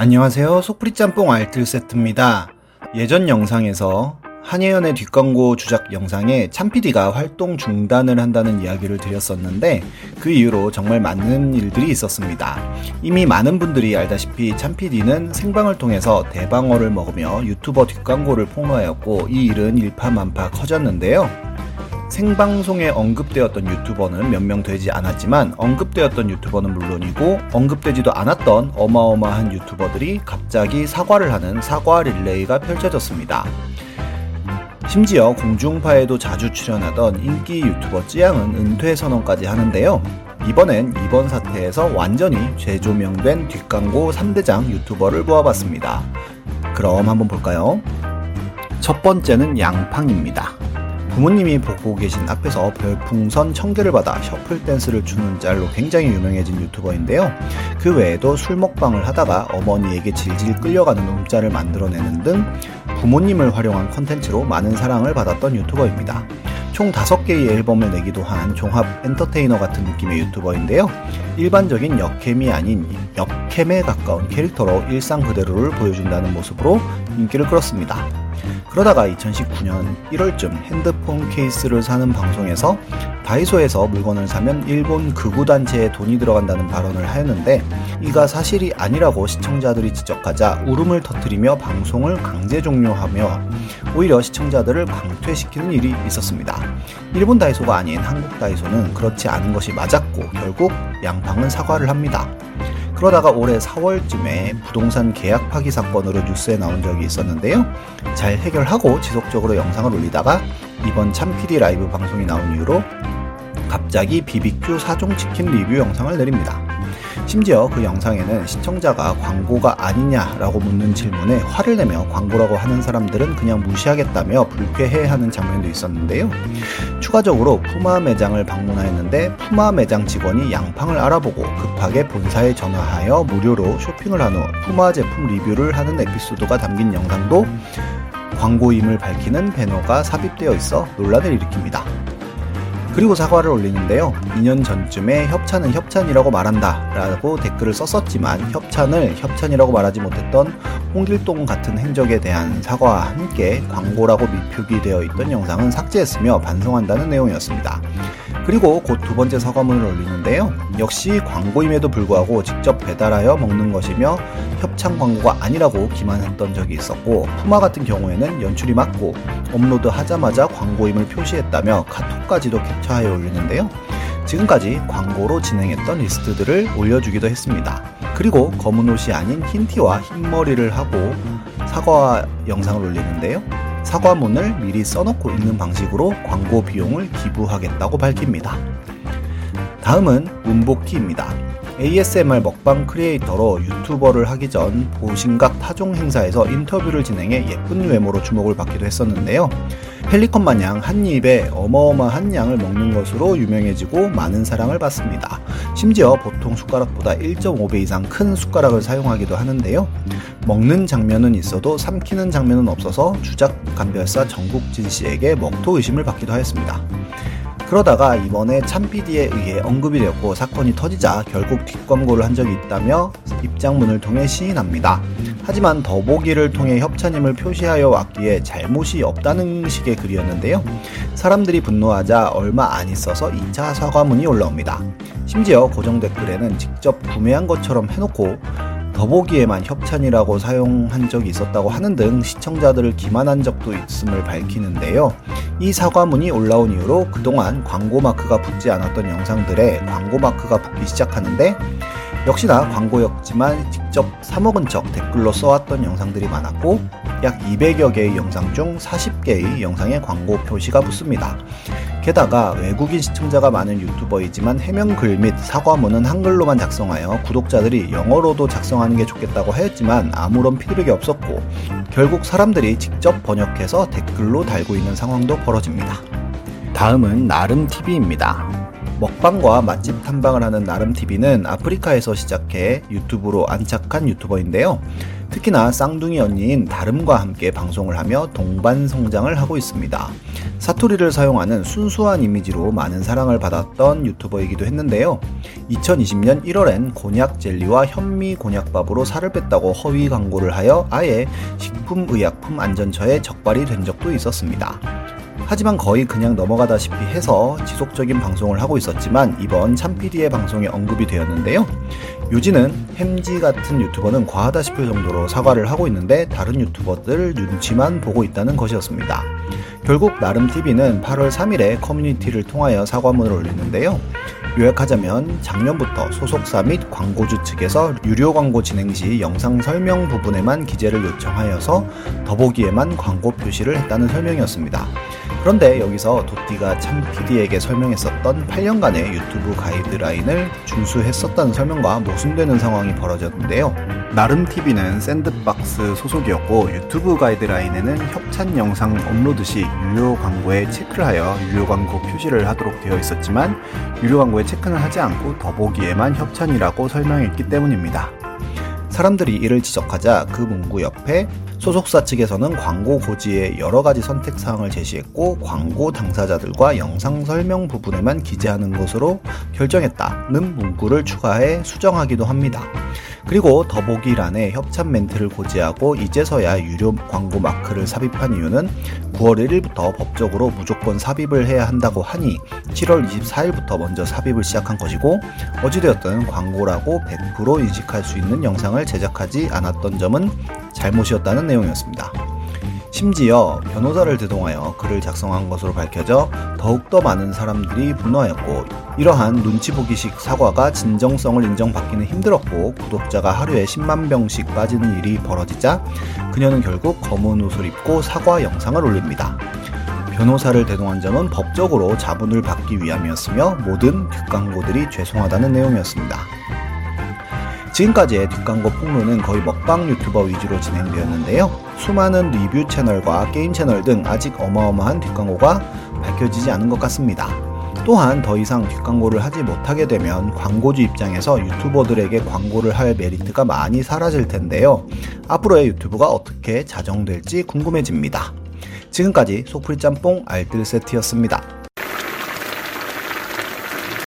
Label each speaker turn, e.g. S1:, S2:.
S1: 안녕하세요. 속풀이 짬뽕 알뜰 세트입니다. 예전 영상에서 한예연의 뒷광고 주작 영상에 참PD가 활동 중단을 한다는 이야기를 드렸었는데 그 이후로 정말 많은 일들이 있었습니다. 이미 많은 분들이 알다시피 참PD는 생방을 통해서 대방어를 먹으며 유튜버 뒷광고를 폭로하였고 이 일은 일파만파 커졌는데요. 생방송에 언급되었던 유튜버는 몇 명 되지 않았지만 언급되었던 유튜버는 물론이고 언급되지도 않았던 어마어마한 유튜버들이 갑자기 사과를 하는 사과 릴레이가 펼쳐졌습니다. 심지어 공중파에도 자주 출연하던 인기 유튜버 찌양은 은퇴 선언까지 하는데요. 이번엔 이번 사태에서 완전히 재조명된 뒷광고 3대장 유튜버를 모아봤습니다. 그럼 한번 볼까요? 첫 번째는 양팡입니다. 부모님이 보고 계신 앞에서 별풍선 1000개를 받아 셔플 댄스를 추는 짤로 굉장히 유명해진 유튜버인데요. 그 외에도 술 먹방을 하다가 어머니에게 질질 끌려가는 음짤을 만들어내는 등 부모님을 활용한 컨텐츠로 많은 사랑을 받았던 유튜버입니다. 총 5개의 앨범을 내기도 한 종합 엔터테이너 같은 느낌의 유튜버인데요. 일반적인 역캠이 아닌 역캠에 가까운 캐릭터로 일상 그대로를 보여준다는 모습으로 인기를 끌었습니다. 그러다가 2019년 1월쯤 핸드폰 케이스를 사는 방송에서 다이소에서 물건을 사면 일본 극우단체에 돈이 들어간다는 발언을 하였는데 이가 사실이 아니라고 시청자들이 지적하자 울음을 터뜨리며 방송을 강제 종료하며 오히려 시청자들을 강퇴시키는 일이 있었습니다. 일본 다이소가 아닌 한국 다이소는 그렇지 않은 것이 맞았고 결국 양팡은 사과를 합니다. 그러다가 올해 4월쯤에 부동산 계약 파기 사건으로 뉴스에 나온 적이 있었는데요. 잘 해결하고 지속적으로 영상을 올리다가 이번 참PD 라이브 방송이 나온 이후로 갑자기 BBQ 사종 치킨 리뷰 영상을 내립니다. 심지어 그 영상에는 시청자가 광고가 아니냐라고 묻는 질문에 화를 내며 광고라고 하는 사람들은 그냥 무시하겠다며 불쾌해하는 장면도 있었는데요. 추가적으로 푸마 매장을 방문하였는데 푸마 매장 직원이 양팡을 알아보고 급하게 본사에 전화하여 무료로 쇼핑을 한 후 푸마 제품 리뷰를 하는 에피소드가 담긴 영상도 광고임을 밝히는 배너가 삽입되어 있어 논란을 일으킵니다. 그리고 사과를 올리는데요. 2년 전쯤에 협찬은 협찬이라고 말한다 라고 댓글을 썼었지만 협찬을 협찬이라고 말하지 못했던 홍길동 같은 행적에 대한 사과와 함께 광고라고 미표기 되어 있던 영상은 삭제했으며 반성한다는 내용이었습니다. 그리고 곧 두 번째 사과문을 올리는데요. 역시 광고임에도 불구하고 직접 배달하여 먹는 것이며 협찬 광고가 아니라고 기만했던 적이 있었고 푸마 같은 경우에는 연출이 맞고 업로드 하자마자 광고임을 표시했다며 카톡까지도 캡처하여 올리는데요. 지금까지 광고로 진행했던 리스트들을 올려주기도 했습니다. 그리고 검은 옷이 아닌 흰 티와 흰 머리를 하고 사과 영상을 올리는데요. 사과문을 미리 써놓고 있는 방식으로 광고 비용을 기부하겠다고 밝힙니다. 다음은 문복티입니다. ASMR 먹방 크리에이터로 유튜버를 하기 전 보신각 타종 행사에서 인터뷰를 진행해 예쁜 외모로 주목을 받기도 했었는데요. 펠리컨 마냥 한 입에 어마어마한 양을 먹는 것으로 유명해지고 많은 사랑을 받습니다. 심지어 보통 숟가락보다 1.5배 이상 큰 숟가락을 사용하기도 하는데요. 먹는 장면은 있어도 삼키는 장면은 없어서 주작 감별사 정국진 씨에게 먹토 의심을 받기도 하였습니다. 그러다가 이번에 참PD에 의해 언급이 되었고 사건이 터지자 결국 뒷광고를 한 적이 있다며 입장문을 통해 시인합니다. 하지만 더보기를 통해 협찬임을 표시하여 왔기에 잘못이 없다는 식의 글이었는데요. 사람들이 분노하자 얼마 안 있어서 2차 사과문이 올라옵니다. 심지어 고정 댓글에는 직접 구매한 것처럼 해놓고 더보기에만 협찬이라고 사용한 적이 있었다고 하는 등 시청자들을 기만한 적도 있음을 밝히는데요. 이 사과문이 올라온 이후로 그동안 광고 마크가 붙지 않았던 영상들에 광고 마크가 붙기 시작하는데 역시나 광고였지만 직접 사먹은 척 댓글로 써왔던 영상들이 많았고 약 200여 개의 영상 중 40개의 영상에 광고 표시가 붙습니다. 게다가 외국인 시청자가 많은 유튜버이지만 해명 글 및 사과문은 한글로만 작성하여 구독자들이 영어로도 작성하는 게 좋겠다고 하였지만 아무런 피드백이 없었고 결국 사람들이 직접 번역해서 댓글로 달고 있는 상황도 벌어집니다. 다음은 나름TV입니다. 먹방과 맛집 탐방을 하는 나름TV는 아프리카에서 시작해 유튜브로 안착한 유튜버인데요. 특히나 쌍둥이 언니인 다름과 함께 방송을 하며 동반 성장을 하고 있습니다. 사투리를 사용하는 순수한 이미지로 많은 사랑을 받았던 유튜버이기도 했는데요. 2020년 1월엔 곤약 젤리와 현미 곤약밥으로 살을 뺐다고 허위 광고를 하여 아예 식품의약품 안전처에 적발이 된 적도 있었습니다. 하지만 거의 그냥 넘어가다시피 해서 지속적인 방송을 하고 있었지만 이번 참PD의 방송에 언급이 되었는데요. 요지는 햄지 같은 유튜버는 과하다 싶을 정도로 사과를 하고 있는데 다른 유튜버들 눈치만 보고 있다는 것이었습니다. 결국 나름TV는 8월 3일에 커뮤니티를 통하여 사과문을 올리는데요. 요약하자면 작년부터 소속사 및 광고주 측에서 유료 광고 진행 시 영상 설명 부분에만 기재를 요청하여서 더보기에만 광고 표시를 했다는 설명이었습니다. 그런데 여기서 도티가 참 PD에게 설명했었던 8년간의 유튜브 가이드라인을 준수했었다는 설명과 모순되는 상황이 벌어졌는데요. 나름 TV는 샌드박스 소속이었고 유튜브 가이드라인에는 협찬 영상 업로드 시 유료 광고에 체크를 하여 유료 광고 표시를 하도록 되어 있었지만 유료 광고에 체크는 하지 않고 더보기에만 협찬이라고 설명했기 때문입니다. 사람들이 이를 지적하자 그 문구 옆에 소속사 측에서는 광고 고지에 여러 가지 선택 사항을 제시했고 광고 당사자들과 영상 설명 부분에만 기재하는 것으로 결정했다는 문구를 추가해 수정하기도 합니다. 그리고 더보기란에 협찬 멘트를 고지하고 이제서야 유료 광고 마크를 삽입한 이유는 9월 1일부터 법적으로 무조건 삽입을 해야 한다고 하니 7월 24일부터 먼저 삽입을 시작한 것이고 어찌되었든 광고라고 100% 인식할 수 있는 영상을 제작하지 않았던 점은 잘못이었다는 내용이었습니다. 심지어 변호사를 대동하여 글을 작성한 것으로 밝혀져 더욱더 많은 사람들이 분노하였고 이러한 눈치 보기식 사과가 진정성을 인정받기는 힘들었고 구독자가 하루에 10만 병씩 빠지는 일이 벌어지자 그녀는 결국 검은 옷을 입고 사과 영상을 올립니다. 변호사를 대동한 점은 법적으로 자문을 받기 위함이었으며 모든 뒷광고들이 죄송하다는 내용이었습니다. 지금까지의 뒷광고 폭로는 거의 먹방 유튜버 위주로 진행되었는데요. 수많은 리뷰 채널과 게임 채널 등 아직 어마어마한 뒷광고가 밝혀지지 않은 것 같습니다. 또한 더 이상 뒷광고를 하지 못하게 되면 광고주 입장에서 유튜버들에게 광고를 할 메리트가 많이 사라질 텐데요. 앞으로의 유튜브가 어떻게 자정될지 궁금해집니다. 지금까지 소풀 짬뽕 알뜰 세트였습니다.